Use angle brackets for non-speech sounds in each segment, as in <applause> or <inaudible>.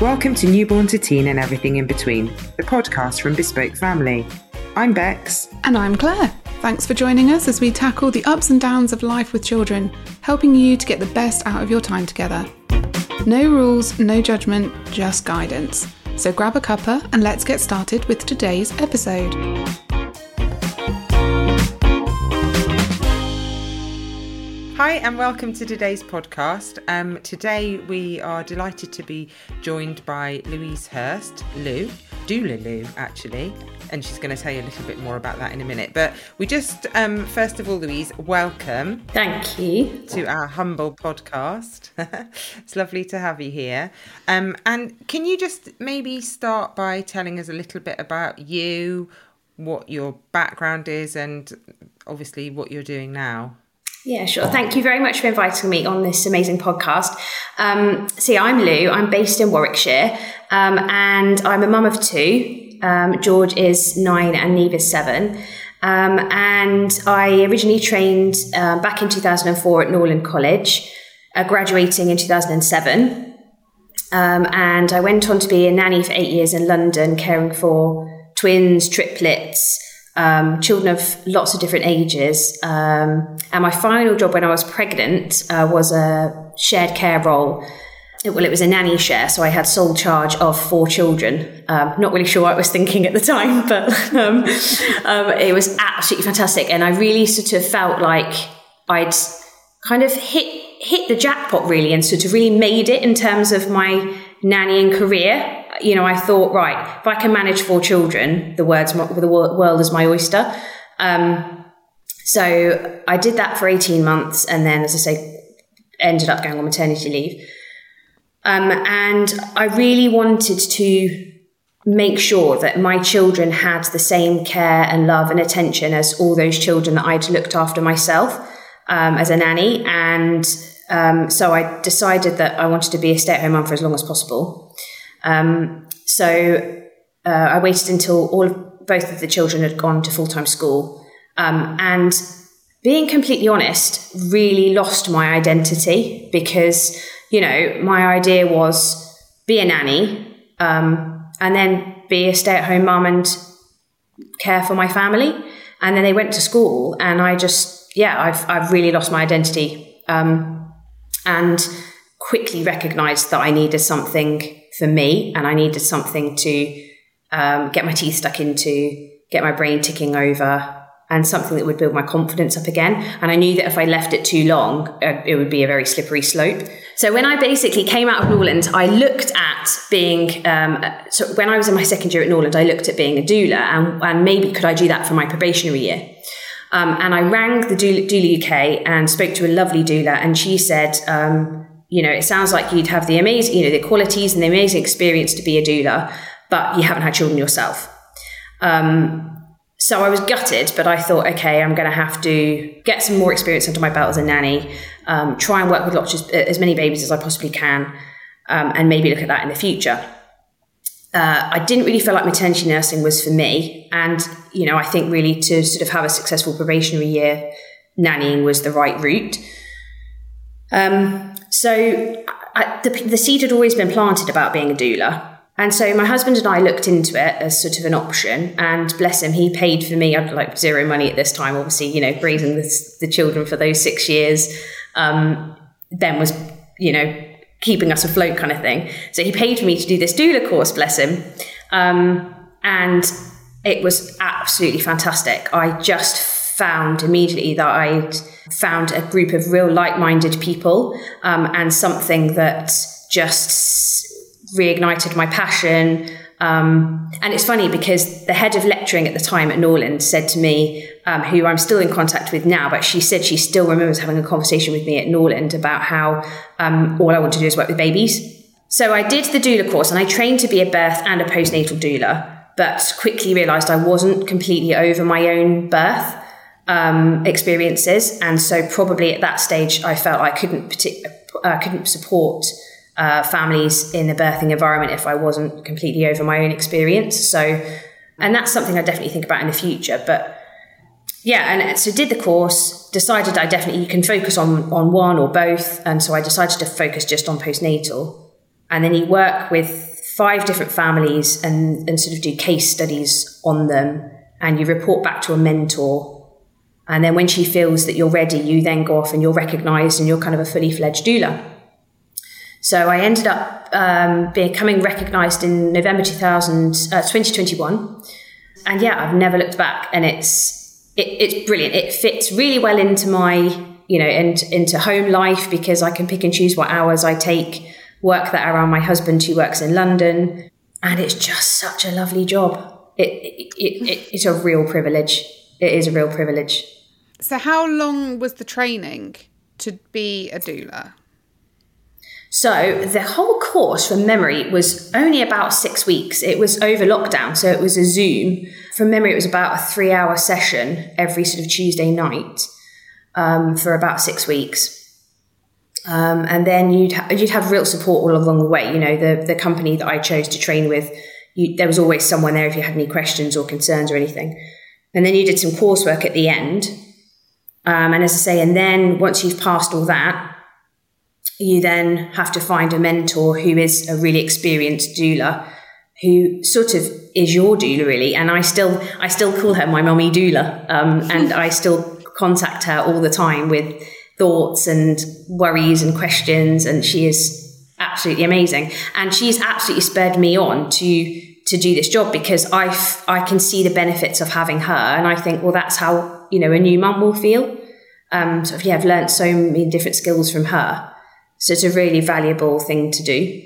Welcome to Newborn to Teen and Everything in Between, the podcast from Bespoke Family. I'm Bex. And I'm Claire. Thanks for joining us as we tackle the ups and downs of life with children, helping you to get the best out of your time together. No rules, no judgment, just guidance. So grab a cuppa and let's get started with today's episode. Hi, and welcome to today's podcast. Um, today we are delighted to be joined by Louise Hurst, Lou, Doula Lou, actually, and she's going to tell you a little bit more about that in a minute. But we just, um, first of all, Louise, welcome. Thank you to our humble podcast. <laughs> it's lovely to have you here. Um, and can you just maybe start by telling us a little bit about you, what your background is, and obviously what you're doing now? Yeah, sure. Thank you very much for inviting me on this amazing podcast. Um, see, I'm Lou. I'm based in Warwickshire, um, and I'm a mum of two. Um, George is nine and Neve is seven. Um, and I originally trained uh, back in 2004 at Norland College, uh, graduating in 2007. Um, and I went on to be a nanny for eight years in London, caring for twins, triplets, um, children of lots of different ages. Um, and my final job when I was pregnant uh, was a shared care role. Well, it was a nanny share, so I had sole charge of four children. Um, not really sure what I was thinking at the time, <laughs> but um, um, it was absolutely fantastic. And I really sort of felt like I'd kind of hit hit the jackpot really, and sort of really made it in terms of my nannying career you know, I thought, right, if I can manage four children, the words, the world is my oyster. Um, so I did that for 18 months. And then, as I say, ended up going on maternity leave. Um, and I really wanted to make sure that my children had the same care and love and attention as all those children that I'd looked after myself um, as a nanny. And um, so I decided that I wanted to be a stay at home mum for as long as possible. Um, so uh, I waited until all of, both of the children had gone to full time school. Um, and being completely honest, really lost my identity because, you know, my idea was be a nanny um, and then be a stay at home mum and care for my family. And then they went to school, and I just, yeah, I've, I've really lost my identity. Um, and quickly recognized that I needed something for me, and I needed something to um, get my teeth stuck into, get my brain ticking over, and something that would build my confidence up again. And I knew that if I left it too long, uh, it would be a very slippery slope. So when I basically came out of Norland, I looked at being, um, so when I was in my second year at Norland, I looked at being a doula and, and maybe could I do that for my probationary year? Um, and I rang the doula, doula, UK and spoke to a lovely doula, and she said, um, you know, it sounds like you'd have the amazing, you know, the qualities and the amazing experience to be a doula, but you haven't had children yourself. Um, so I was gutted, but I thought, okay, I'm going to have to get some more experience under my belt as a nanny, um, try and work with lots of, as many babies as I possibly can, um, and maybe look at that in the future. Uh, I didn't really feel like maternity nursing was for me, and you know, I think really to sort of have a successful probationary year, nannying was the right route. Um, so I, the, the seed had always been planted about being a doula. And so my husband and I looked into it as sort of an option. And bless him, he paid for me. I'd like zero money at this time, obviously, you know, raising the, the children for those six years. Um, ben was, you know, keeping us afloat kind of thing. So he paid for me to do this doula course, bless him. Um, and it was absolutely fantastic. I just found immediately that I'd found a group of real like minded people um, and something that just reignited my passion. Um, and it's funny because the head of lecturing at the time at Norland said to me, um, who I'm still in contact with now, but she said she still remembers having a conversation with me at Norland about how um, all I want to do is work with babies. So I did the doula course and I trained to be a birth and a postnatal doula, but quickly realized I wasn't completely over my own birth um, experiences, and so probably at that stage, I felt I couldn't partic- uh, couldn't support uh, families in the birthing environment if I wasn't completely over my own experience. So, and that's something I definitely think about in the future. But yeah, and so did the course. Decided I definitely you can focus on on one or both, and so I decided to focus just on postnatal. And then you work with five different families and, and sort of do case studies on them. And you report back to a mentor. And then when she feels that you're ready, you then go off and you're recognized and you're kind of a fully fledged doula. So I ended up um, becoming recognized in November 2000, uh, 2021. And yeah, I've never looked back and it's, it, it's brilliant. It fits really well into my, you know, into home life because I can pick and choose what hours I take work that around my husband who works in London. And it's just such a lovely job. It, it, it, it's a real privilege. It is a real privilege. So, how long was the training to be a doula? So, the whole course from memory was only about six weeks. It was over lockdown, so it was a Zoom. From memory, it was about a three hour session every sort of Tuesday night um, for about six weeks. Um, and then you'd ha- you'd have real support all along the way. You know, the the company that I chose to train with, you, there was always someone there if you had any questions or concerns or anything. And then you did some coursework at the end. Um, and as I say, and then once you've passed all that, you then have to find a mentor who is a really experienced doula, who sort of is your doula really. And I still I still call her my mommy doula, um, and I still contact her all the time with thoughts and worries and questions. And she is absolutely amazing. And she's absolutely spurred me on to to do this job because I I can see the benefits of having her, and I think, well, that's how you know a new mum will feel. Um, so yeah, I've learned so many different skills from her. So it's a really valuable thing to do.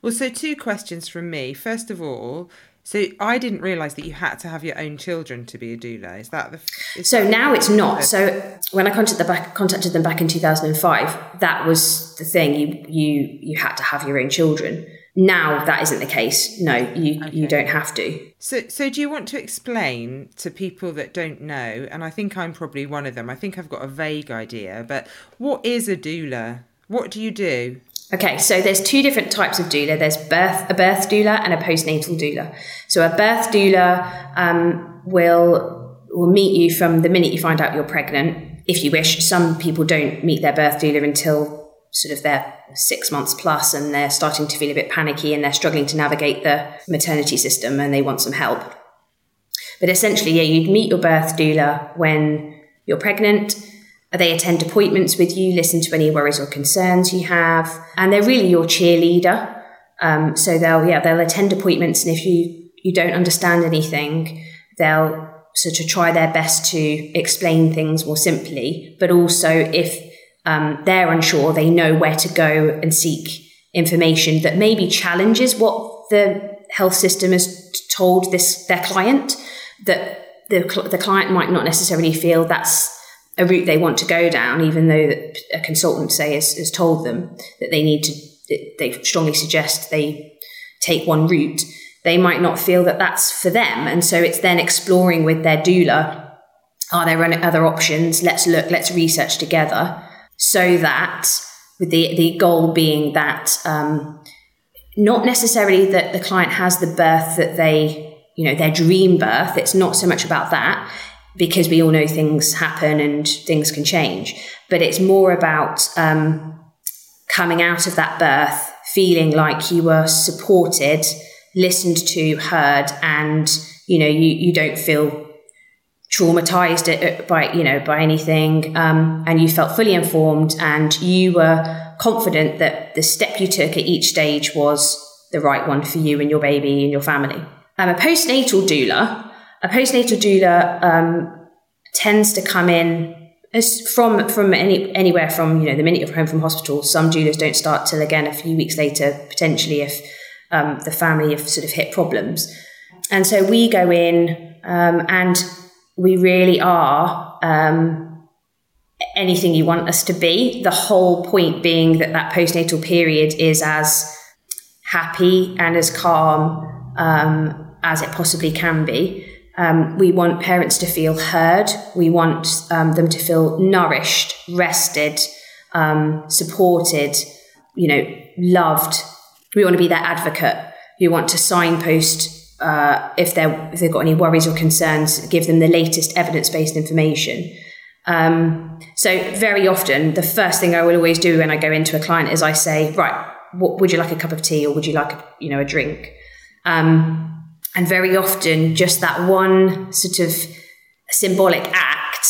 Well, so two questions from me. First of all, so I didn't realise that you had to have your own children to be a doula. Is that the? Is so that now it's not. So when I contacted, the back, contacted them back in two thousand and five, that was the thing. You you you had to have your own children. Now that isn't the case. No, you okay. you don't have to. So so do you want to explain to people that don't know? And I think I'm probably one of them. I think I've got a vague idea, but what is a doula? What do you do? Okay, so there's two different types of doula. There's birth, a birth doula and a postnatal doula. So a birth doula um, will will meet you from the minute you find out you're pregnant, if you wish. Some people don't meet their birth doula until sort of they're six months plus and they're starting to feel a bit panicky and they're struggling to navigate the maternity system and they want some help. But essentially, yeah, you'd meet your birth doula when you're pregnant they attend appointments with you, listen to any worries or concerns you have, and they're really your cheerleader. Um, so they'll yeah they'll attend appointments, and if you you don't understand anything, they'll sort of try their best to explain things more simply. But also, if um, they're unsure, they know where to go and seek information that maybe challenges what the health system has told this their client. That the the client might not necessarily feel that's a route they want to go down, even though a consultant say has, has told them that they need to, they strongly suggest they take one route, they might not feel that that's for them. And so it's then exploring with their doula, are there other options? Let's look, let's research together so that with the, the goal being that, um, not necessarily that the client has the birth that they, you know, their dream birth. It's not so much about that because we all know things happen and things can change. But it's more about um, coming out of that birth feeling like you were supported, listened to, heard, and you know you you don't feel traumatized by you know by anything, um, and you felt fully informed, and you were confident that the step you took at each stage was the right one for you and your baby and your family. Um, a postnatal doula a postnatal doula um, tends to come in from from any anywhere from you know the minute you're home from hospital. Some doulas don't start till again a few weeks later, potentially if um, the family have sort of hit problems. And so we go in um, and we really are um, anything you want us to be. The whole point being that that postnatal period is as happy and as calm um, as it possibly can be. Um, we want parents to feel heard. We want um, them to feel nourished, rested, um, supported, you know, loved. We want to be their advocate. We want to signpost uh, if, they're, if they've got any worries or concerns, give them the latest evidence based information. Um, so, very often, the first thing I will always do when I go into a client is I say, right, what would you like a cup of tea or would you like a, you know a drink? Um, and very often, just that one sort of symbolic act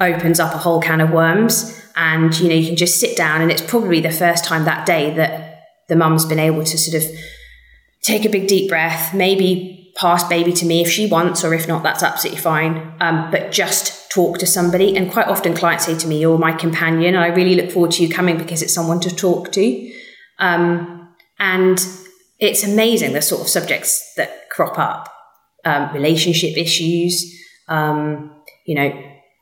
opens up a whole can of worms. And you know, you can just sit down, and it's probably the first time that day that the mum's been able to sort of take a big deep breath, maybe pass baby to me if she wants, or if not, that's absolutely fine. Um, but just talk to somebody. And quite often, clients say to me, "You're my companion. I really look forward to you coming because it's someone to talk to." Um, and it's amazing the sort of subjects that crop up um, relationship issues um, you know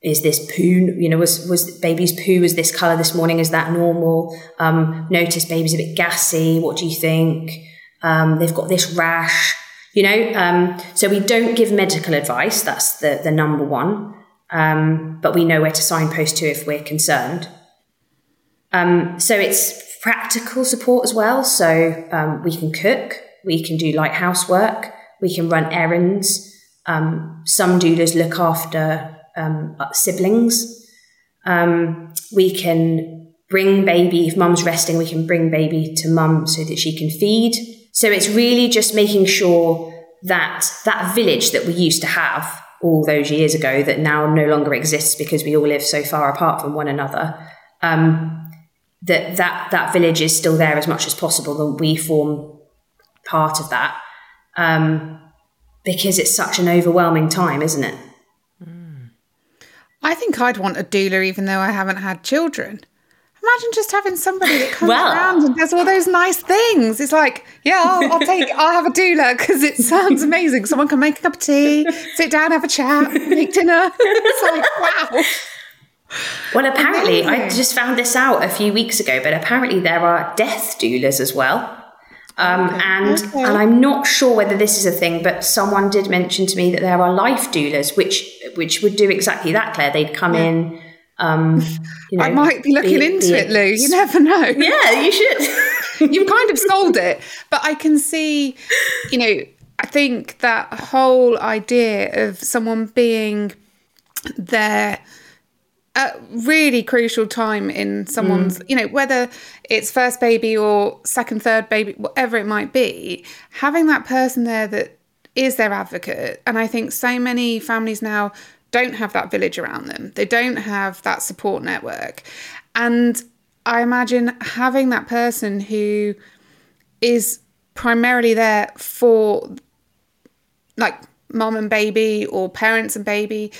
is this poo you know was was baby's poo was this color this morning is that normal um, notice baby's a bit gassy what do you think um, they've got this rash you know um, so we don't give medical advice that's the the number one um, but we know where to signpost to if we're concerned so it's practical support as well. So um, we can cook, we can do light housework, we can run errands. Um, some doulas look after um, siblings. Um, we can bring baby, if mum's resting, we can bring baby to mum so that she can feed. So it's really just making sure that that village that we used to have all those years ago that now no longer exists because we all live so far apart from one another. Um, that that that village is still there as much as possible, that we form part of that. Um, because it's such an overwhelming time, isn't it? I think I'd want a doula even though I haven't had children. Imagine just having somebody that comes Well- around and does all those nice things. It's like, yeah, I'll, I'll <laughs> take, I'll have a doula because it sounds amazing. Someone can make a cup of tea, sit down, have a chat, make dinner. It's like, wow. Well, apparently, I just found this out a few weeks ago, but apparently there are death doulas as well. Um, and Okay. and I'm not sure whether this is a thing, but someone did mention to me that there are life doulas, which which would do exactly that. Claire, they'd come in. Um, you know, I might be looking into it, Lou. You never know. <laughs> Yeah, you should. <laughs> You've kind of sold it, but I can see, you know, I think that whole idea of someone being there at really crucial time in someone's, you know, whether it's first baby or second, third baby, whatever it might be, having that person there that is their advocate. And I think so many families now don't have that village around them. They don't have that support network. And I imagine having that person who is primarily there for like mom and baby or parents and baby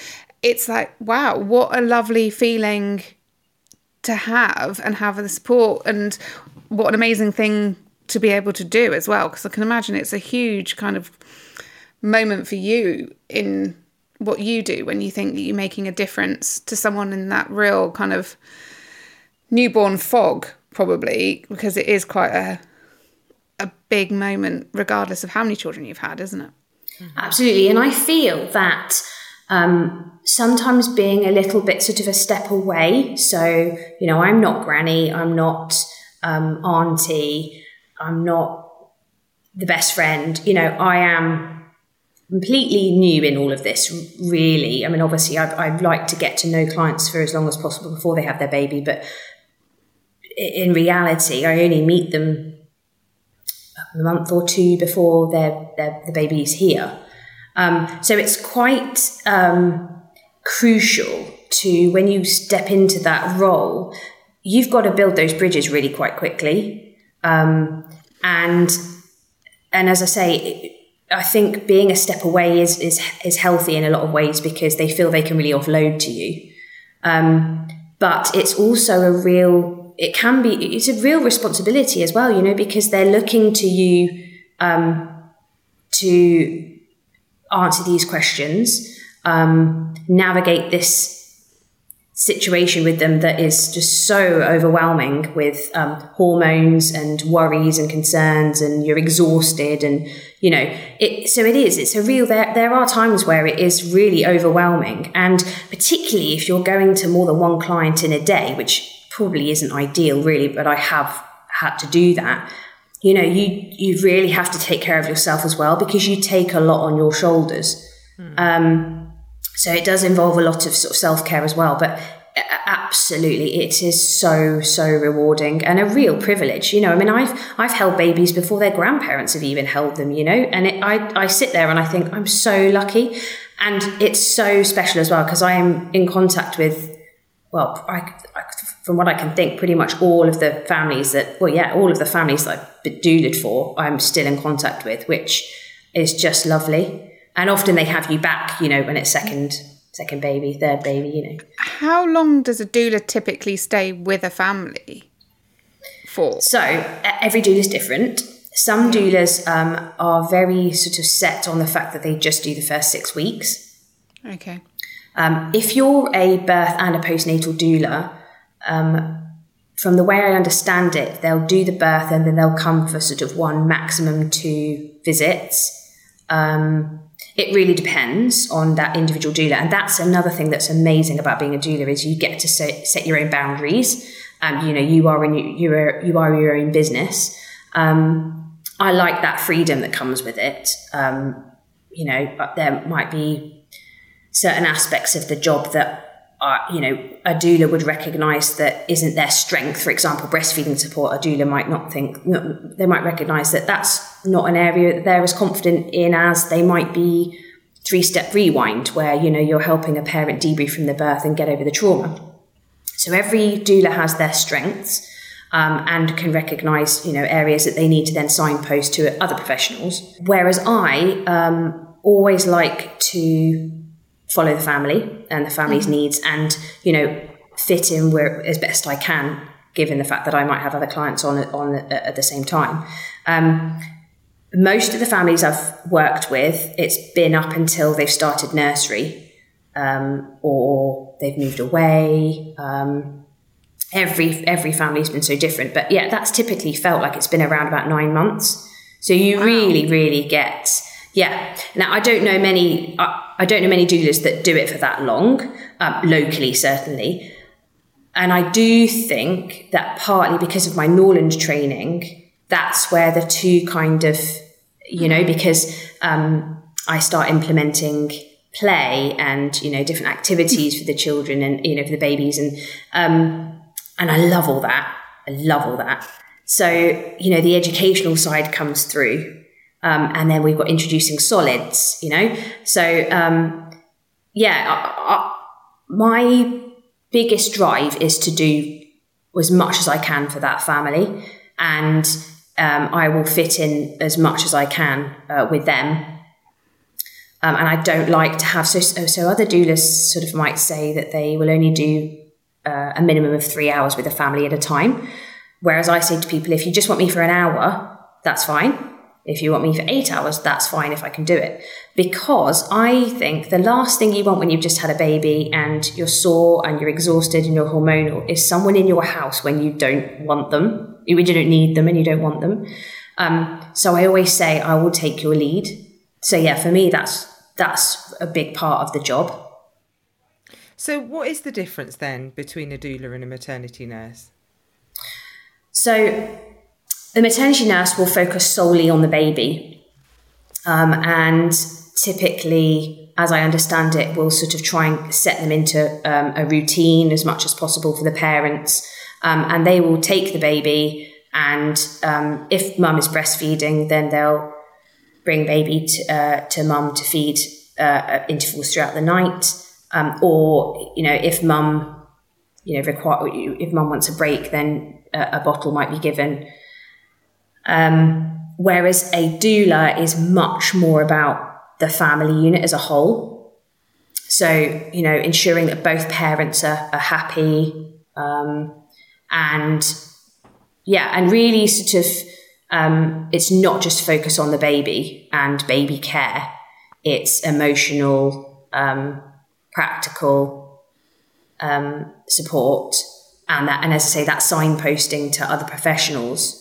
it's like wow what a lovely feeling to have and have the support and what an amazing thing to be able to do as well because i can imagine it's a huge kind of moment for you in what you do when you think that you're making a difference to someone in that real kind of newborn fog probably because it is quite a a big moment regardless of how many children you've had isn't it Absolutely. And I feel that um, sometimes being a little bit sort of a step away. So, you know, I'm not granny, I'm not um, auntie, I'm not the best friend. You know, I am completely new in all of this, really. I mean, obviously, I'd, I'd like to get to know clients for as long as possible before they have their baby, but in reality, I only meet them a month or two before the baby's here. Um, so it's quite um, crucial to when you step into that role, you've got to build those bridges really quite quickly. Um, and and as I say, I think being a step away is is is healthy in a lot of ways because they feel they can really offload to you. Um, but it's also a real it can be it's a real responsibility as well, you know, because they're looking to you um, to answer these questions, um, navigate this situation with them that is just so overwhelming with um, hormones and worries and concerns and you're exhausted and you know it so it is it's a real there there are times where it is really overwhelming. And particularly if you're going to more than one client in a day which probably isn't ideal really but I have had to do that you know you you really have to take care of yourself as well because you take a lot on your shoulders. Um, so it does involve a lot of sort of self care as well. But uh, absolutely it is so so rewarding and a real privilege you know i mean i've i've held babies before their grandparents have even held them you know and it, i i sit there and i think i'm so lucky and it's so special as well because i am in contact with well I, I, from what i can think pretty much all of the families that well yeah all of the families that i've doulaed for i'm still in contact with which is just lovely and often they have you back you know when it's second second baby, third baby, you know. How long does a doula typically stay with a family for? So every doula is different. Some doulas um, are very sort of set on the fact that they just do the first six weeks. Okay. Um, if you're a birth and a postnatal doula, um, from the way I understand it, they'll do the birth and then they'll come for sort of one maximum two visits. Um, it really depends on that individual doula and that's another thing that's amazing about being a doula is you get to set, set your own boundaries. Um, you know you are in you are you are your own business. Um, i like that freedom that comes with it. Um, you know but there might be certain aspects of the job that are, you know, a doula would recognize that isn't their strength. For example, breastfeeding support, a doula might not think, they might recognize that that's not an area that they're as confident in as they might be three step rewind, where, you know, you're helping a parent debrief from the birth and get over the trauma. So every doula has their strengths. Um, and can recognize, you know, areas that they need to then signpost to other professionals. Whereas I um, always like to follow the family and the family's mm-hmm. needs and, you know, fit in where as best I can, given the fact that I might have other clients on on at the same time. Um, most of the families I've worked with, it's been up until they've started nursery um, or they've moved away. Um, every every family's been so different, but yeah, that's typically felt like it's been around about nine months. So you wow. really, really get yeah. Now I don't know many. I, I, don't know many doulas that do it for that long, um, locally certainly. And I do think that partly because of my Norland training, that's where the two kind of, you know, because um, I start implementing play and you know different activities for the children and you know for the babies and um, and I love all that. I love all that. So you know the educational side comes through um, and then we've got introducing solids, you know. So, um, yeah, I, I, my biggest drive is to do as much as I can for that family. And um, I will fit in as much as I can uh, with them. Um, and I don't like to have, so, so other doulas sort of might say that they will only do uh, a minimum of three hours with a family at a time. Whereas I say to people, if you just want me for an hour, that's fine if you want me for eight hours, that's fine if I can do it. Because I think the last thing you want when you've just had a baby and you're sore and you're exhausted and you're hormonal is someone in your house when you don't want them, when you don't need them and you don't want them. Um, so I always say I will take your lead. So yeah, for me, that's that's a big part of the job. So what is the difference then between a doula and a maternity nurse? So the maternity nurse will focus solely on the baby. Um, and typically, as I understand it, will sort of try and set them into um, a routine as much as possible for the parents. Um, and they will take the baby, and um, if mum is breastfeeding, then they'll bring baby to, uh, to mum to feed uh, intervals throughout the night. Um, or, you know, if mum, you know, require, if mum wants a break, then a, a bottle might be given. Um, whereas a doula is much more about the family unit as a whole. So, you know, ensuring that both parents are, are happy um, and, yeah, and really sort of, um, it's not just focus on the baby and baby care, it's emotional, um, practical um, support. And that, and as I say, that signposting to other professionals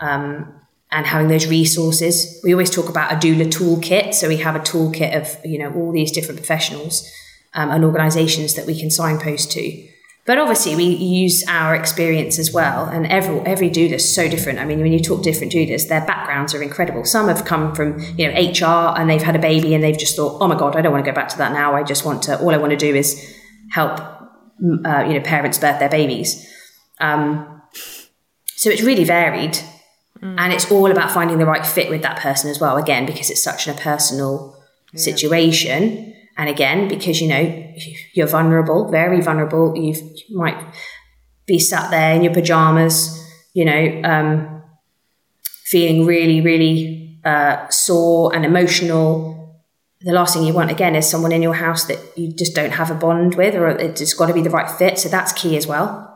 um, and having those resources. We always talk about a doula toolkit. So we have a toolkit of, you know, all these different professionals um, and organizations that we can signpost to. But obviously, we use our experience as well. And every, every doula is so different. I mean, when you talk different doulas, their backgrounds are incredible. Some have come from, you know, HR and they've had a baby and they've just thought, oh my God, I don't want to go back to that now. I just want to, all I want to do is help uh, you know parents birth their babies. Um, so it's really varied, mm. and it's all about finding the right fit with that person as well. Again, because it's such a personal yeah. situation, and again because you know you're vulnerable, very vulnerable. You've, you might be sat there in your pajamas, you know, um, feeling really, really uh, sore and emotional the last thing you want again is someone in your house that you just don't have a bond with or it's got to be the right fit so that's key as well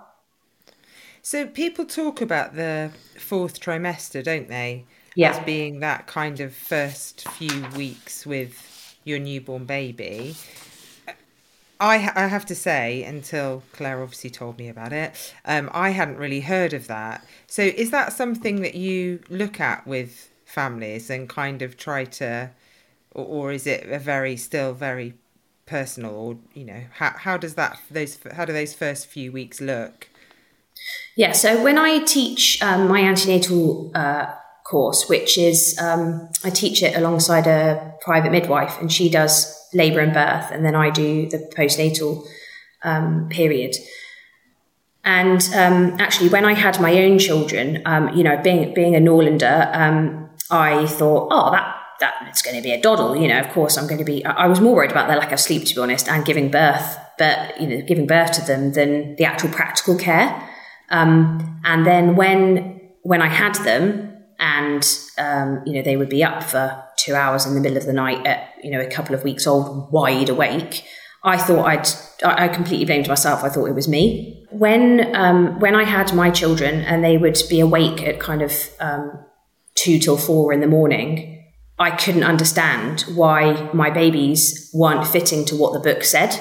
so people talk about the fourth trimester don't they yeah. as being that kind of first few weeks with your newborn baby I, I have to say, until Claire obviously told me about it, um, I hadn't really heard of that. So, is that something that you look at with families and kind of try to or, or is it a very still very personal or you know how, how does that those how do those first few weeks look yeah so when i teach um, my antenatal uh, course which is um, i teach it alongside a private midwife and she does labor and birth and then i do the postnatal um, period and um, actually when i had my own children um, you know being being a norlander um, i thought oh that that it's going to be a doddle. You know, of course, I'm going to be. I was more worried about their lack of sleep, to be honest, and giving birth, but you know, giving birth to them than the actual practical care. Um, and then when when I had them, and um, you know, they would be up for two hours in the middle of the night at you know a couple of weeks old, wide awake. I thought I'd. I completely blamed myself. I thought it was me. When um, when I had my children and they would be awake at kind of um, two till four in the morning I couldn't understand why my babies weren't fitting to what the book said.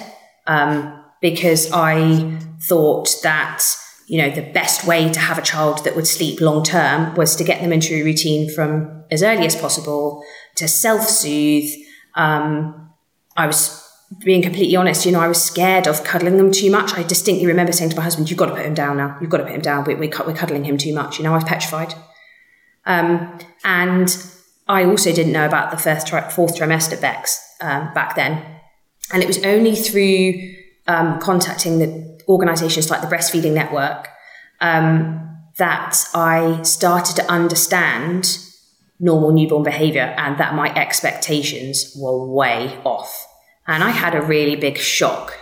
Um, because I thought that, you know, the best way to have a child that would sleep long term was to get them into a routine from as early as possible, to self soothe. Um, I was being completely honest, you know, I was scared of cuddling them too much. I distinctly remember saying to my husband, You've got to put him down now. You've got to put him down. We, we, we're cuddling him too much. You know, I was petrified. Um, and I also didn't know about the first tri- fourth trimester Bex um, back then, and it was only through um, contacting the organisations like the Breastfeeding Network um, that I started to understand normal newborn behaviour and that my expectations were way off, and I had a really big shock,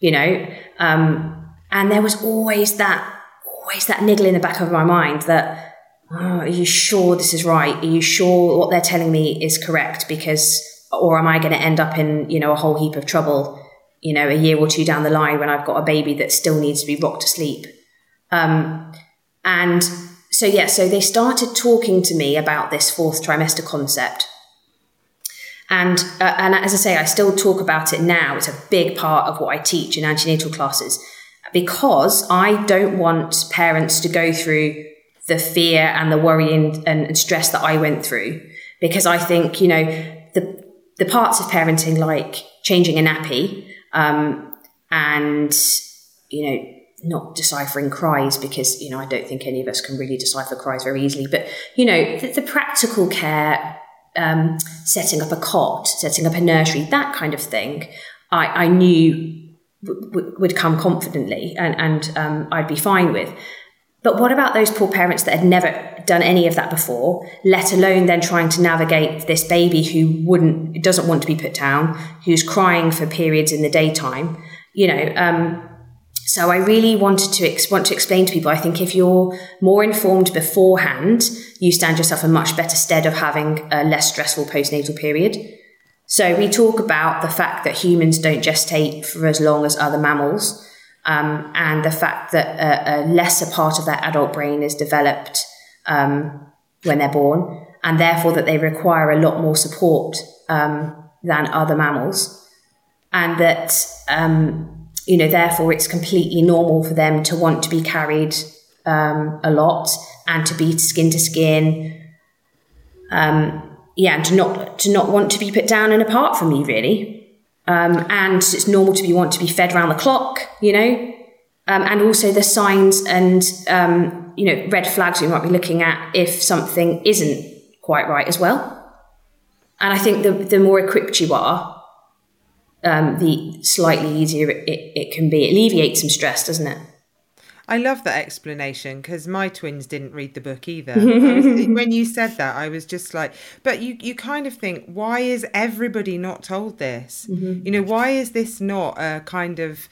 you know, um, and there was always that always that niggle in the back of my mind that oh, are you sure this is right? Are you sure what they're telling me is correct? Because, or am I going to end up in, you know, a whole heap of trouble, you know, a year or two down the line when I've got a baby that still needs to be rocked to sleep? Um, and so, yeah, so they started talking to me about this fourth trimester concept. And, uh, and as I say, I still talk about it now. It's a big part of what I teach in antenatal classes because I don't want parents to go through the fear and the worry and, and stress that I went through. Because I think, you know, the, the parts of parenting like changing a nappy, um, and, you know, not deciphering cries because, you know, I don't think any of us can really decipher cries very easily, but, you know, the, the practical care, um, setting up a cot, setting up a nursery, that kind of thing, I, I knew w- w- would come confidently and, and um, I'd be fine with. But what about those poor parents that had never done any of that before, let alone then trying to navigate this baby who wouldn't, doesn't want to be put down, who's crying for periods in the daytime, you know? Um, so I really wanted to ex- want to explain to people. I think if you're more informed beforehand, you stand yourself in much better stead of having a less stressful postnatal period. So we talk about the fact that humans don't gestate for as long as other mammals um, and the fact that a, a, lesser part of their adult brain is developed um, when they're born, and therefore that they require a lot more support um, than other mammals, and that um, you know therefore it's completely normal for them to want to be carried um, a lot and to be skin to skin. Um, yeah, and to not to not want to be put down and apart from me, really. Um, and it's normal to be want to be fed around the clock, you know, um, and also the signs and um, you know red flags we might be looking at if something isn't quite right as well. And I think the the more equipped you are, um, the slightly easier it, it can be. It alleviates some stress, doesn't it? I love that explanation because my twins didn't read the book either. <laughs> was, when you said that, I was just like, but you, you kind of think, why is everybody not told this? Mm-hmm. You know, why is this not a kind of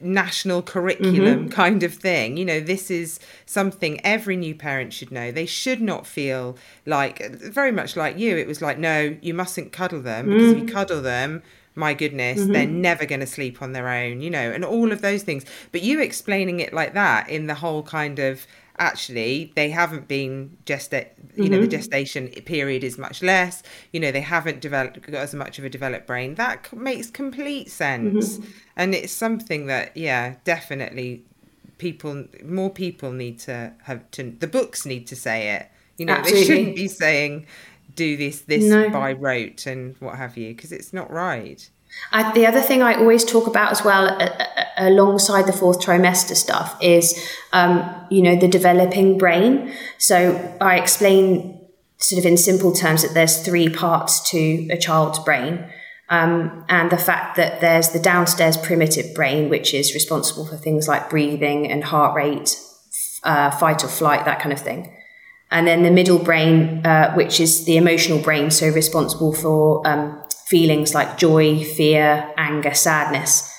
national curriculum mm-hmm. kind of thing. You know, this is something every new parent should know. They should not feel like, very much like you, it was like, no, you mustn't cuddle them mm. because if you mm. cuddle them, my goodness, mm-hmm. they're never going to sleep on their own, you know, and all of those things. But you explaining it like that in the whole kind of actually they haven't been just you mm-hmm. know the mm-hmm. gestation period is much less you know they haven't developed got as much of a developed brain that makes complete sense mm-hmm. and it's something that yeah definitely people more people need to have to the books need to say it you know Absolutely. they shouldn't be saying do this this no. by rote and what have you because it's not right I, the other thing I always talk about as well, alongside the fourth trimester stuff, is um, you know the developing brain. So I explain sort of in simple terms that there's three parts to a child's brain. Um, and the fact that there's the downstairs primitive brain, which is responsible for things like breathing and heart rate, uh, fight or flight, that kind of thing. And then the middle brain, uh, which is the emotional brain, so responsible for um, feelings like joy, fear, anger, sadness.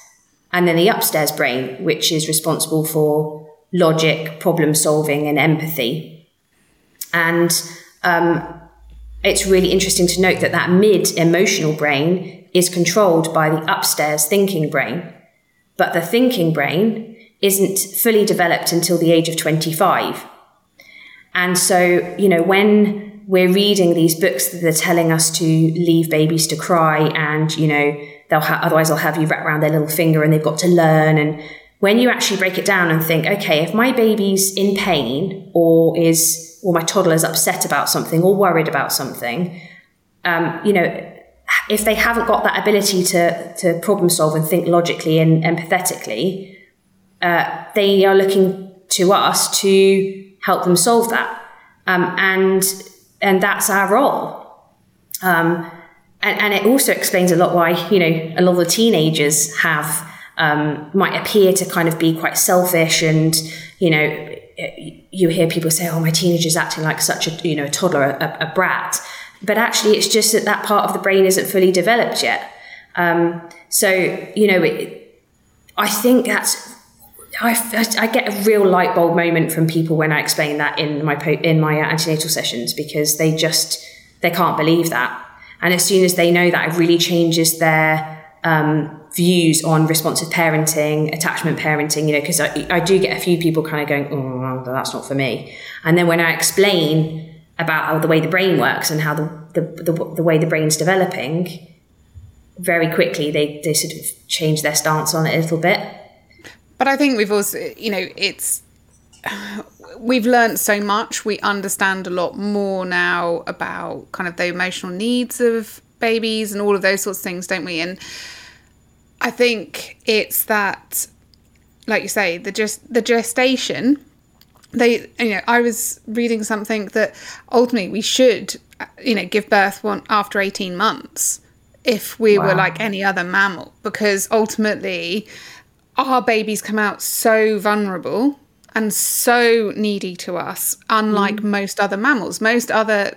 And then the upstairs brain, which is responsible for logic, problem solving, and empathy. And um, it's really interesting to note that that mid emotional brain is controlled by the upstairs thinking brain. But the thinking brain isn't fully developed until the age of 25. And so, you know, when we're reading these books that are telling us to leave babies to cry and, you know, they'll ha- otherwise they'll have you wrap around their little finger and they've got to learn. And when you actually break it down and think, okay, if my baby's in pain or is, or my toddler's upset about something or worried about something, um, you know, if they haven't got that ability to, to problem solve and think logically and empathetically, uh, they are looking to us to help them solve that. Um, and and that's our role. Um, and, and, it also explains a lot why you know a lot of the teenagers have um, might appear to kind of be quite selfish, and you know you hear people say, "Oh, my teenager's acting like such a you know a toddler, a, a brat," but actually it's just that that part of the brain isn't fully developed yet. Um, so you know, it, I think that's I, I get a real light bulb moment from people when I explain that in my in my antenatal sessions because they just they can't believe that, and as soon as they know that, it really changes their um, views on responsive parenting, attachment parenting. You know, because I, I do get a few people kind of going, "Oh, that's not for me," and then when I explain about how the way the brain works and how the the, the, the way the brain's developing, very quickly they they sort of change their stance on it a little bit but I think we've also, you know, it's we've learned so much. We understand a lot more now about kind of the emotional needs of babies and all of those sorts of things, don't we? And I think it's that, like you say, the just the gestation. They, you know, I was reading something that ultimately we should, you know, give birth one after eighteen months if we wow. were like any other mammal, because ultimately our babies come out so vulnerable and so needy to us, unlike mm. most other mammals. Most other,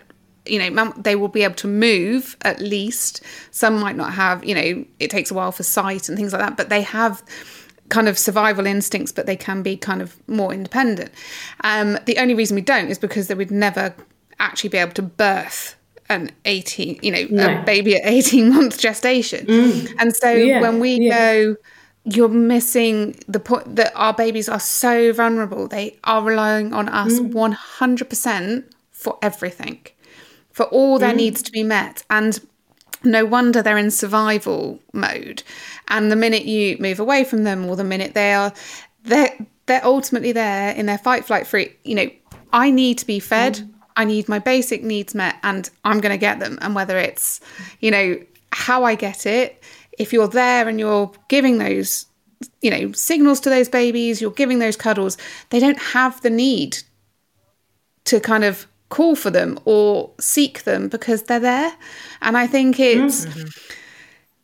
you know, mam- they will be able to move at least. Some might not have, you know, it takes a while for sight and things like that, but they have kind of survival instincts, but they can be kind of more independent. Um, the only reason we don't is because they would never actually be able to birth an 18 you know no. a baby at 18 month gestation mm. and so yeah. when we yeah. go you're missing the point that our babies are so vulnerable. They are relying on us mm. 100% for everything, for all their mm. needs to be met. And no wonder they're in survival mode. And the minute you move away from them, or the minute they are, they're, they're ultimately there in their fight, flight, free. You know, I need to be fed. Mm. I need my basic needs met, and I'm going to get them. And whether it's, you know, how I get it, if you're there and you're giving those you know signals to those babies you're giving those cuddles they don't have the need to kind of call for them or seek them because they're there and i think it's mm-hmm.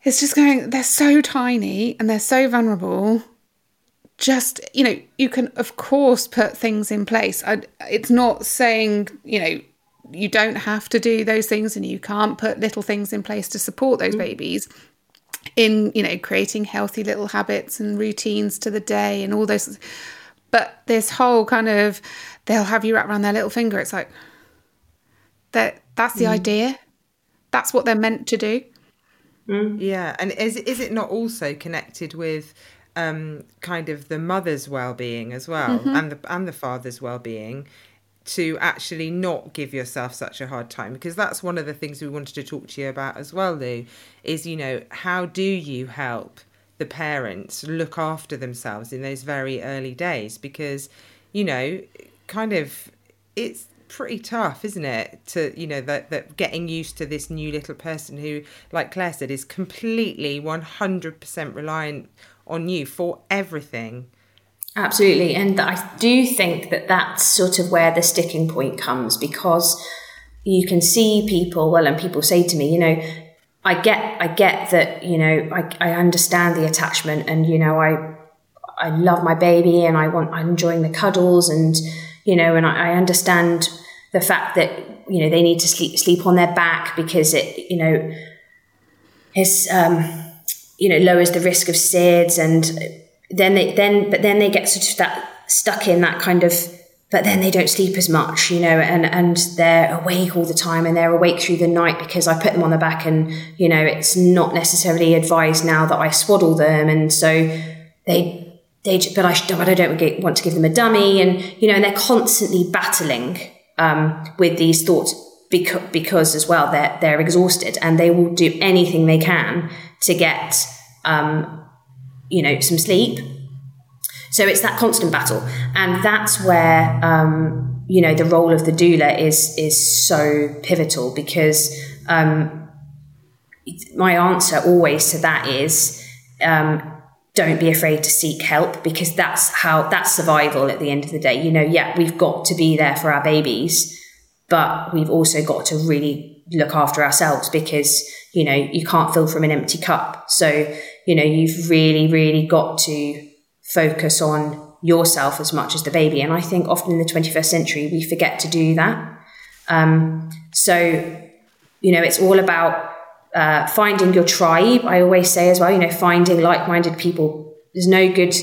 it's just going, they're so tiny and they're so vulnerable. Just, you know, you can, of course, put things in place. I, it's not saying, you know, you don't have to do those things and you can't put little things in place to support those mm. babies in, you know, creating healthy little habits and routines to the day and all those. But this whole kind of, they'll have you wrap around their little finger. It's like, that that's the mm. idea. That's what they're meant to do. Mm. Yeah, and is is it not also connected with um, kind of the mother's well-being as well, mm-hmm. and the and the father's well-being? To actually not give yourself such a hard time because that's one of the things we wanted to talk to you about as well lou is you know how do you help the parents look after themselves in those very early days because you know kind of it's pretty tough, isn't it? To you know that that getting used to this new little person who, like Claire said, is completely one hundred percent reliant on you for everything. Absolutely, and I do think that that's sort of where the sticking point comes because you can see people well, and people say to me, you know. I get, I get that, you know, I, I understand the attachment and, you know, I, I love my baby and I want, I'm enjoying the cuddles and, you know, and I, I understand the fact that you know they need to sleep sleep on their back because it you know is um, you know lowers the risk of SIDS and then they then but then they get sort of that stuck in that kind of but then they don't sleep as much you know and and they're awake all the time and they're awake through the night because I put them on the back and you know it's not necessarily advised now that I swaddle them. And so they they but I, but I don't want to give them a dummy and you know and they're constantly battling um, with these thoughts because, because as well they're they're exhausted and they will do anything they can to get um, you know some sleep. So it's that constant battle, and that's where um, you know the role of the doula is is so pivotal because um, my answer always to that is um, don't be afraid to seek help because that's how that's survival at the end of the day. You know, yeah, we've got to be there for our babies, but we've also got to really look after ourselves because, you know, you can't fill from an empty cup. So, you know, you've really, really got to focus on yourself as much as the baby. And I think often in the 21st century, we forget to do that. Um, so, you know, it's all about uh, finding your tribe. I always say as well, you know, finding like-minded people. There's no good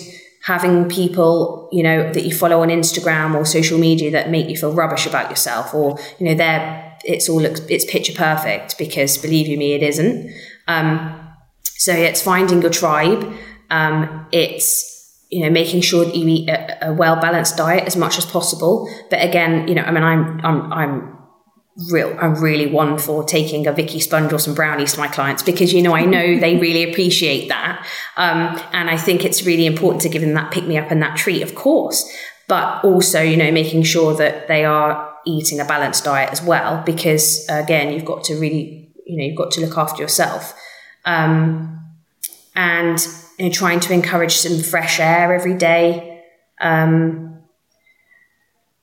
having people, you know, that you follow on Instagram or social media that make you feel rubbish about yourself, or you know, they're it's all looks it's picture perfect because believe you me, it isn't. Um, so it's finding your tribe. Um, it's you know making sure that you eat a, a well balanced diet as much as possible. But again, you know, I mean, I'm I'm I'm real I'm really one for taking a Vicky sponge or some brownies to my clients because you know I know they <laughs> really appreciate that um, and I think it's really important to give them that pick me up and that treat of course but also you know making sure that they are eating a balanced diet as well because again you've got to really you know you've got to look after yourself. Um, and you know, trying to encourage some fresh air every day. Um,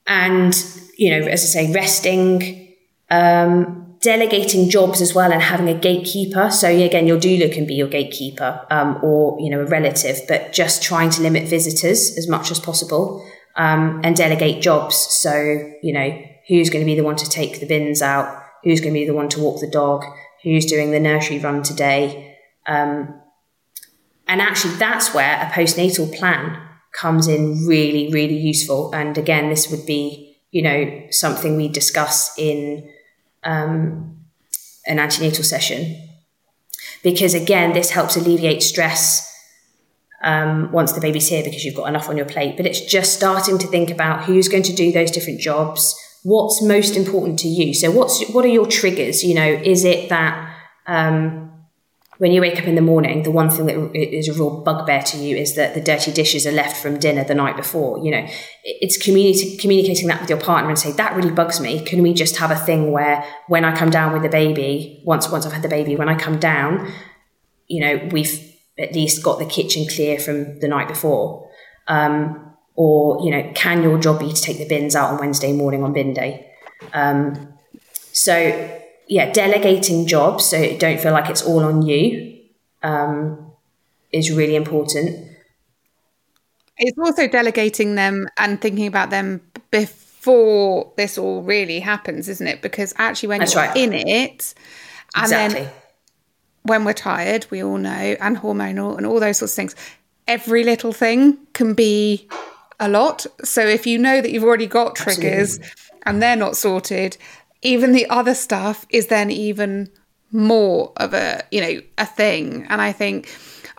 and you know as I say resting um, delegating jobs as well and having a gatekeeper. So again, your doula can be your gatekeeper um, or you know a relative, but just trying to limit visitors as much as possible um, and delegate jobs. So you know who's going to be the one to take the bins out, who's going to be the one to walk the dog, who's doing the nursery run today. Um, and actually, that's where a postnatal plan comes in really, really useful. And again, this would be, you know, something we discuss in um, an antenatal session. Because again, this helps alleviate stress um, once the baby's here because you've got enough on your plate. But it's just starting to think about who's going to do those different jobs, what's most important to you. So, what's what are your triggers? You know, is it that um, when you wake up in the morning, the one thing that is a real bugbear to you is that the dirty dishes are left from dinner the night before. You know, it's communi- communicating that with your partner and say that really bugs me. Can we just have a thing where when I come down with the baby, once once I've had the baby, when I come down, you know, we've at least got the kitchen clear from the night before. Um, or you know, can your job be to take the bins out on Wednesday morning on bin day? Um, so yeah, delegating jobs so it don't feel like it's all on you. um, is really important. It's also delegating them and thinking about them before this all really happens, isn't it? Because actually, when That's you're right. in it, and Exactly. then when we're tired, we all know, and hormonal and all those sorts of things, every little thing can be a lot. So if you know that you've already got triggers and they're not sorted, even the other stuff is then even more of a, you know, a thing. And I think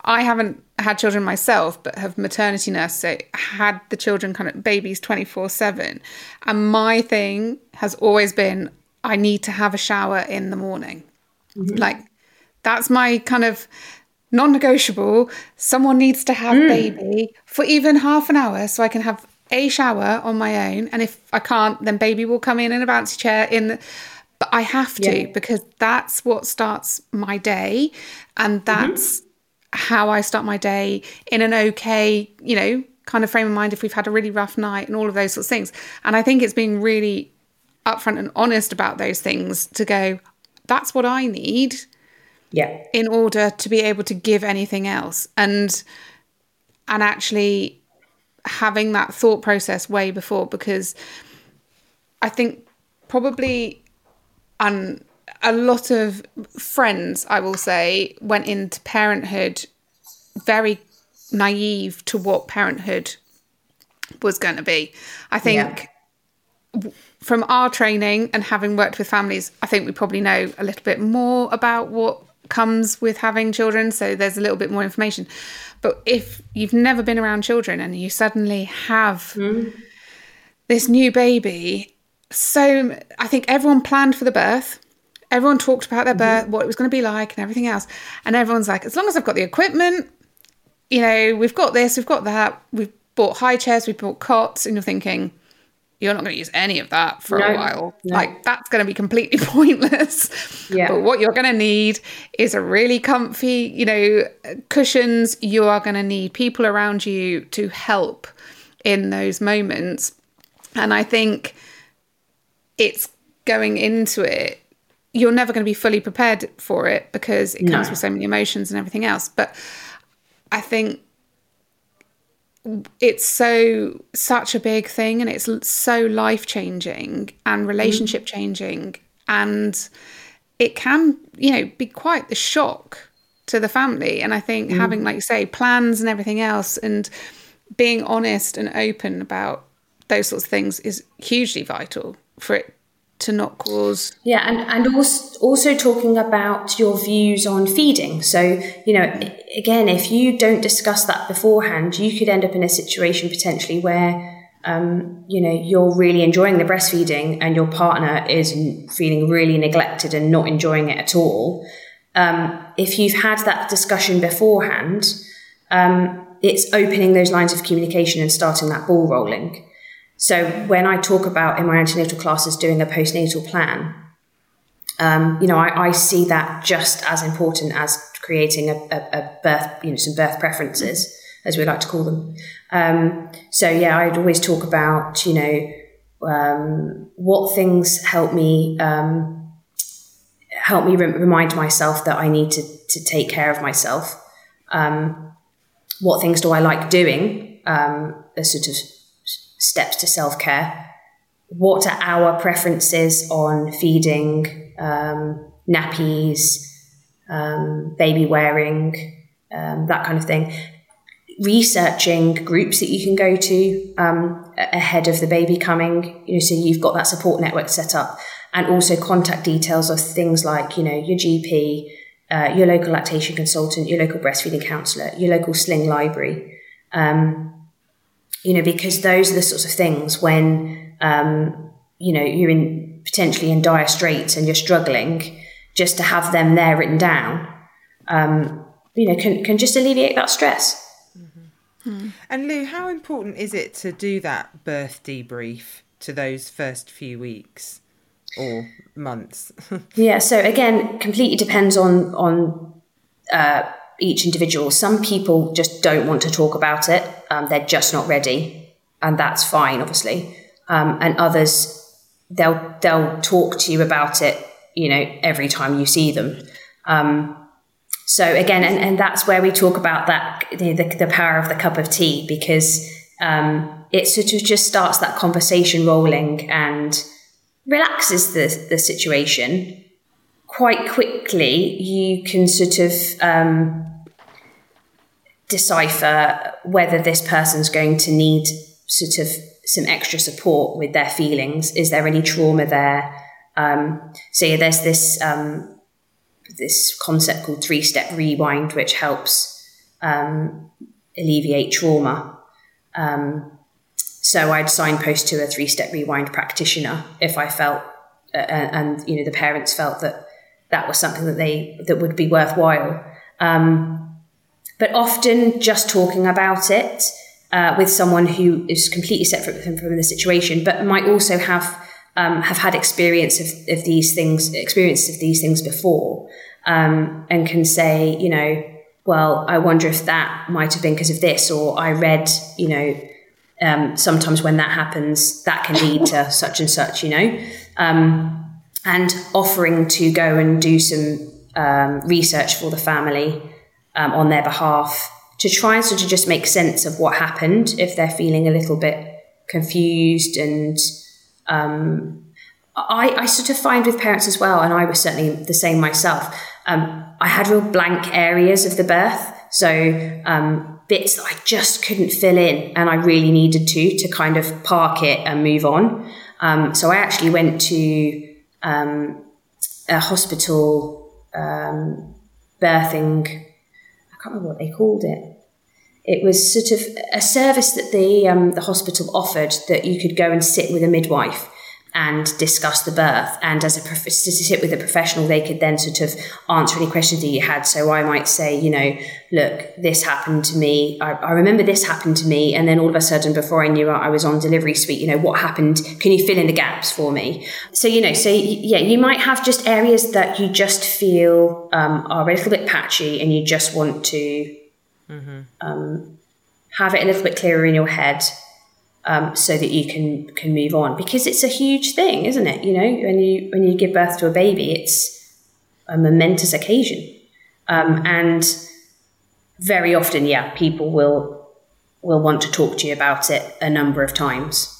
I haven't had children myself, but have maternity nurse, so had the children kind of babies 24 7. And my thing has always been I need to have a shower in the morning. Mm-hmm. Like that's my kind of non-negotiable. Someone needs to have mm. baby for even half an hour so I can have a shower on my own. And if I can't, then baby will come in in a bouncy chair in the but I have to Yeah. because that's what starts my day and mm-hmm. that's how I start my day in an okay, you know, kind of frame of mind if we've had a really rough night and all of those sorts of things. And I think it's being really upfront and honest about those things to go, that's what I need Yeah. in order to be able to give anything else. And and actually having that thought process way before because I think probably um, a lot of friends, I will say, went into parenthood very naive to what parenthood was going to be. I think from our training and having worked with families, I think we probably know a little bit more about what comes with having children. So there's a little bit more information. But if you've never been around children and you suddenly have mm. this new baby, so I think everyone planned for the birth. Everyone talked about their birth, mm. what it was going to be like, and everything else. And everyone's like, as long as I've got the equipment, you know, we've got this, we've got that, we've bought high chairs, we've bought cots, and you're thinking, you're not going to use any of that for a while. no. Like, that's going to be completely <laughs> pointless. Yeah. But what you're going to need is a really comfy, you know, cushions. You are going to need people around you to help in those moments. And I think it's going into it you're never going to be fully prepared for it because it comes No. with so many emotions and everything else but i think it's so such a big thing and it's so life changing and mm-hmm. relationship changing and it can you know be quite the shock to the family. And i think mm-hmm. having like you say plans and everything else and being honest and open about those sorts of things is hugely vital for it to not cause Yeah, and, and also, also talking about your views on feeding. So, you know, again, if you don't discuss that beforehand, you could end up in a situation potentially where, um, you know, you're really enjoying the breastfeeding and your partner is feeling really neglected and not enjoying it at all. Um, if you've had that discussion beforehand, um, it's opening those lines of communication and starting that ball rolling. So when I talk about in my antenatal classes doing a postnatal plan, um, you know, I, I see that just as important as creating a, a, a birth, you know, some birth preferences, as we like to call them. Um, so yeah, I'd always talk about, you know, um, what things help me um, help me re- remind myself that I need to to take care of myself. Um, what things do I like doing? Um, as sort of steps to self care. What are our preferences on feeding, um, nappies, um, baby wearing, um, that kind of thing? Researching groups that you can go to um, ahead of the baby coming, you know, so you've got that support network set up, and also contact details of things like, you know, your GP, uh, your local lactation consultant, your local breastfeeding counsellor, your local sling library. Um, you know, because those are the sorts of things when, um, you know, you're in potentially in dire straits and you're struggling, just to have them there written down, um, you know, can, can just alleviate that stress. And Lou, how important is it to do that birth debrief to those first few weeks or months? <laughs> Yeah. So again, completely depends on on uh, each individual. Some people just don't want to talk about it; um, they're just not ready, and that's fine, obviously. Um, and others, they'll they'll talk to you about it, you know, every time you see them. Um, so again, and, and that's where we talk about that the, the, the power of the cup of tea because um, it sort of just starts that conversation rolling and relaxes the, the situation. Quite quickly, you can sort of um, decipher whether this person's going to need sort of some extra support with their feelings. Is there any trauma there? Um, so yeah, there's this um, this concept called three step rewind, which helps um, alleviate trauma. Um, so I'd signpost to a three step rewind practitioner if I felt, uh, and you know, the parents felt that that was something that they that would be worthwhile. Um, but often, just talking about it uh, with someone who is completely separate from, from the situation, but might also have um, have had experience of, of these things, experiences of these things before, um, and can say, you know, well, I wonder if that might have been because of this, or I read, you know, um, sometimes when that happens, that can lead to <laughs> such and such, you know, um, and offering to go and do some um, research for the family um, on their behalf to try and sort of just make sense of what happened if they're feeling a little bit confused and um, I, I, sort of find with parents as well, and I was certainly the same myself. Um, I had real blank areas of the birth, so um, bits that I just couldn't fill in, and I really needed to to kind of park it and move on. Um, so I actually went to um, a hospital um, birthing. I can't remember what they called it. It was sort of a service that the um, the hospital offered that you could go and sit with a midwife and discuss the birth. And as a prof- to sit with a professional, they could then sort of answer any questions that you had. So I might say, you know, look, this happened to me. I, I remember this happened to me. And then all of a sudden, before I knew it, I was on delivery suite. You know, what happened? Can you fill in the gaps for me? So, you know, so yeah, you might have just areas that you just feel um, are a little bit patchy and you just want to mm-hmm. um, have it a little bit clearer in your head um, so that you can can move on because it's a huge thing, isn't it? You know, when you when you give birth to a baby, it's a momentous occasion, um, and very often, yeah, people will will want to talk to you about it a number of times.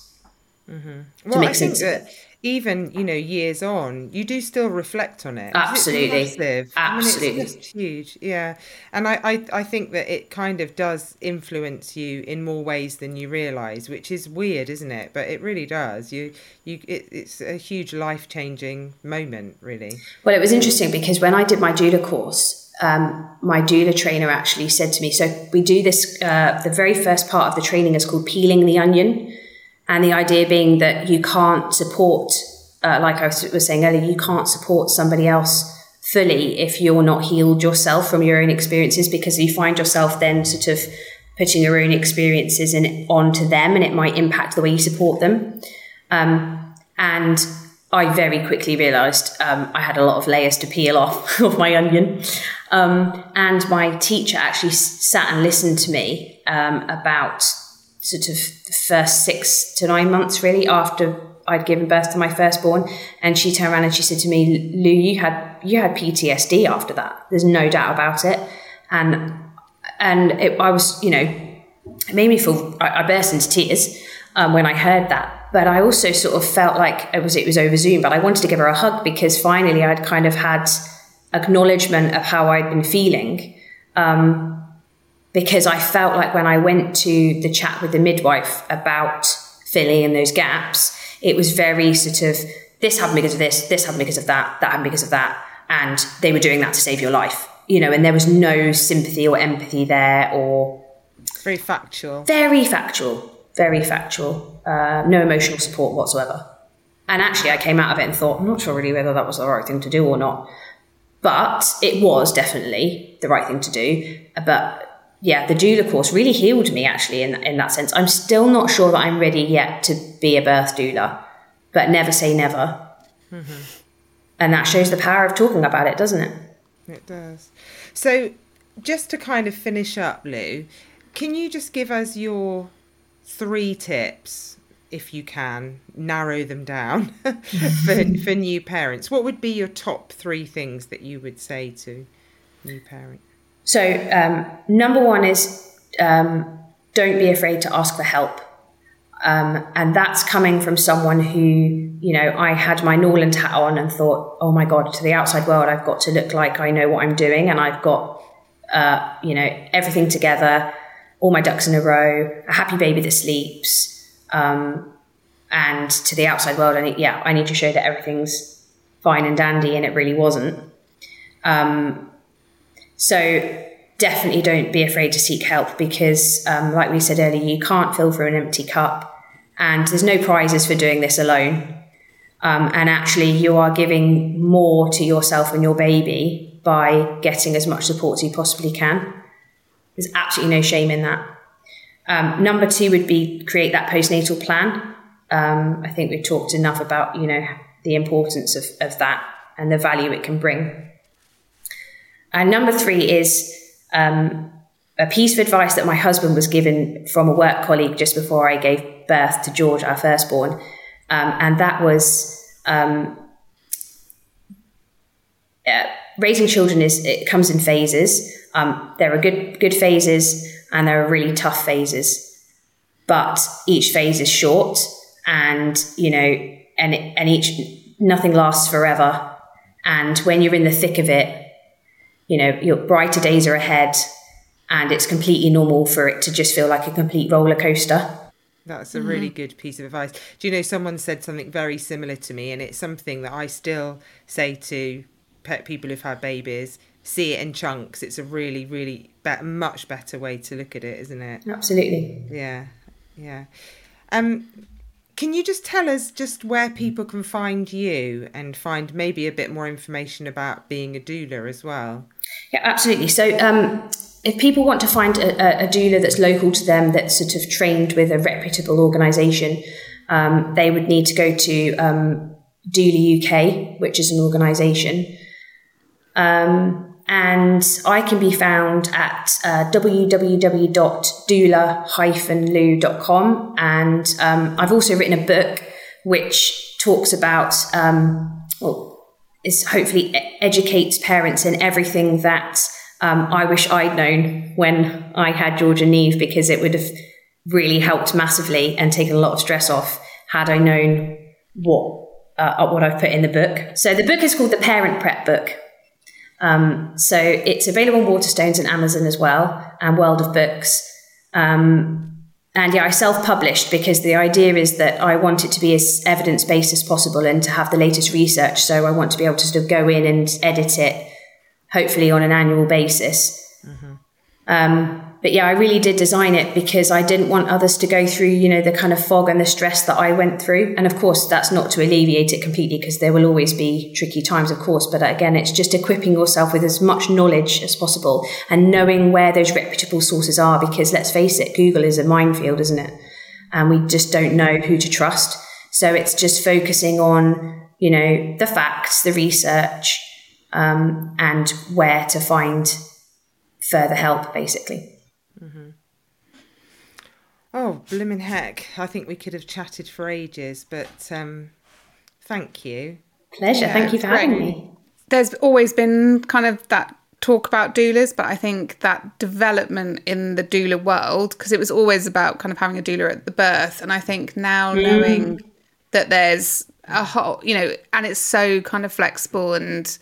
Mm-hmm. Well, I think that even you know years on you do still reflect on it. Absolutely it's absolutely. I mean, it's huge yeah. And I, I i think that it kind of does influence you in more ways than you realize which is weird isn't it? But it really does. You you it, it's a huge life-changing moment really. Well it was interesting because when i did my doula course um, my doula trainer actually said to me so we do this uh, the very first part of the training is called peeling the onion and the idea being that you can't support, uh, like I was saying earlier, you can't support somebody else fully if you're not healed yourself from your own experiences because you find yourself then sort of putting your own experiences in onto them and it might impact the way you support them. Um, and I very quickly realized um, I had a lot of layers to peel off <laughs> of my onion. Um, and my teacher actually sat and listened to me um, about sort of the first six to nine months really after I'd given birth to my firstborn. And she turned around and she said to me, Lou, you had you had PTSD after that. There's no doubt about it. And and it, I was, you know, it made me feel I, I burst into tears um, when I heard that. But I also sort of felt like it was it was over Zoom, but I wanted to give her a hug because finally I'd kind of had acknowledgement of how I'd been feeling. Um, because I felt like when I went to the chat with the midwife about Philly and those gaps, it was very sort of this happened because of this, this happened because of that, that happened because of that, and they were doing that to save your life, you know, and there was no sympathy or empathy there, or very factual, very factual, very factual, uh, no emotional support whatsoever. And actually, I came out of it and thought, I'm not sure really whether that was the right thing to do or not. But it was definitely the right thing to do. But yeah, the doula course really healed me actually in, in that sense. I'm still not sure that I'm ready yet to be a birth doula, but never say never. Mm-hmm. And that shows the power of talking about it, doesn't it? It does. So, just to kind of finish up, Lou, can you just give us your three tips, if you can, narrow them down <laughs> for, for new parents? What would be your top three things that you would say to new parent? So, um, number one is um, don't be afraid to ask for help. Um, and that's coming from someone who, you know, I had my Norland hat on and thought, oh my God, to the outside world, I've got to look like I know what I'm doing and I've got, uh, you know, everything together, all my ducks in a row, a happy baby that sleeps. Um, and to the outside world, I need, yeah, I need to show that everything's fine and dandy, and it really wasn't. Um, so definitely don't be afraid to seek help because, um, like we said earlier, you can't fill through an empty cup, and there's no prizes for doing this alone. Um, and actually, you are giving more to yourself and your baby by getting as much support as you possibly can. There's absolutely no shame in that. Um, number two would be create that postnatal plan. Um, I think we've talked enough about you know the importance of, of that and the value it can bring. And number three is um, a piece of advice that my husband was given from a work colleague just before I gave birth to George, our firstborn. Um, and that was um, uh, raising children is it comes in phases. Um, there are good good phases and there are really tough phases, but each phase is short, and you know, and and each nothing lasts forever. And when you're in the thick of it, you know, your brighter days are ahead and it's completely normal for it to just feel like a complete roller coaster. That's a really mm-hmm. good piece of advice. Do you know someone said something very similar to me, and it's something that I still say to people who've had babies: see it in chunks. It's a really, really be- much better way to look at it, isn't it? Absolutely. Yeah, yeah. Um, can you just tell us just where people can find you and find maybe a bit more information about being a doula as well? Yeah, absolutely. So, um, if people want to find a, a, doula that's local to them, that's sort of trained with a reputable organisation, um, they would need to go to um, Doula UK, which is an organisation. Um, and I can be found at uh, www.doula-lou.com. And um, I've also written a book which talks about, um, well, is hopefully educates parents in everything that um, I wish I'd known when I had George and Neve because it would have really helped massively and taken a lot of stress off had I known what uh, what I've put in the book. So the book is called the Parent Prep Book. Um, so it's available on Waterstones and Amazon as well, and World of Books. Um, and yeah, I self published because the idea is that I want it to be as evidence based as possible and to have the latest research. So I want to be able to sort of go in and edit it, hopefully on an annual basis. Mm-hmm. Um, but yeah, I really did design it because I didn't want others to go through, you know, the kind of fog and the stress that I went through. And of course, that's not to alleviate it completely because there will always be tricky times, of course. But again, it's just equipping yourself with as much knowledge as possible and knowing where those reputable sources are because let's face it, Google is a minefield, isn't it? And we just don't know who to trust. So it's just focusing on, you know, the facts, the research, um, and where to find further help, basically. Oh, blooming heck. I think we could have chatted for ages, but um, thank you. Pleasure. Yeah, thank you for great. having me. There's always been kind of that talk about doulas, but I think that development in the doula world, because it was always about kind of having a doula at the birth. And I think now mm. knowing that there's a whole, you know, and it's so kind of flexible and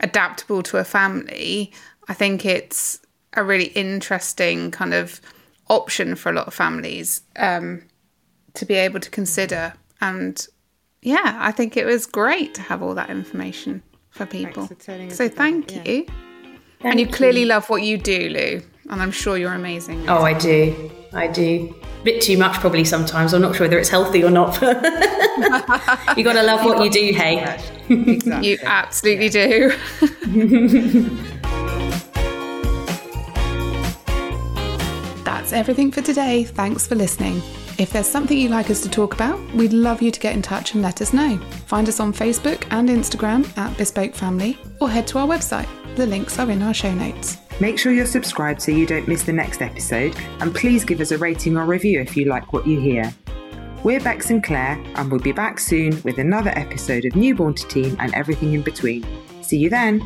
adaptable to a family, I think it's a really interesting kind of option for a lot of families um, to be able to consider. And yeah, I think it was great to have all that information for people. For so thank that. you. Yeah. Thank and you, you clearly love what you do, Lou. And I'm sure you're amazing. Oh, I do. I do. A bit too much, probably sometimes. I'm not sure whether it's healthy or not. <laughs> you got to love what you do, hey. <laughs> Exactly. You absolutely do. <laughs> That's everything for today. Thanks for listening. If there's something you'd like us to talk about, we'd love you to get in touch and let us know. Find us on Facebook and Instagram at Bespoke Family or head to our website. The links are in our show notes. Make sure you're subscribed so you don't miss the next episode, and please give us a rating or review if you like what you hear. We're and Claire, and we'll be back soon with another episode of Newborn to Teen and everything in between. See you then!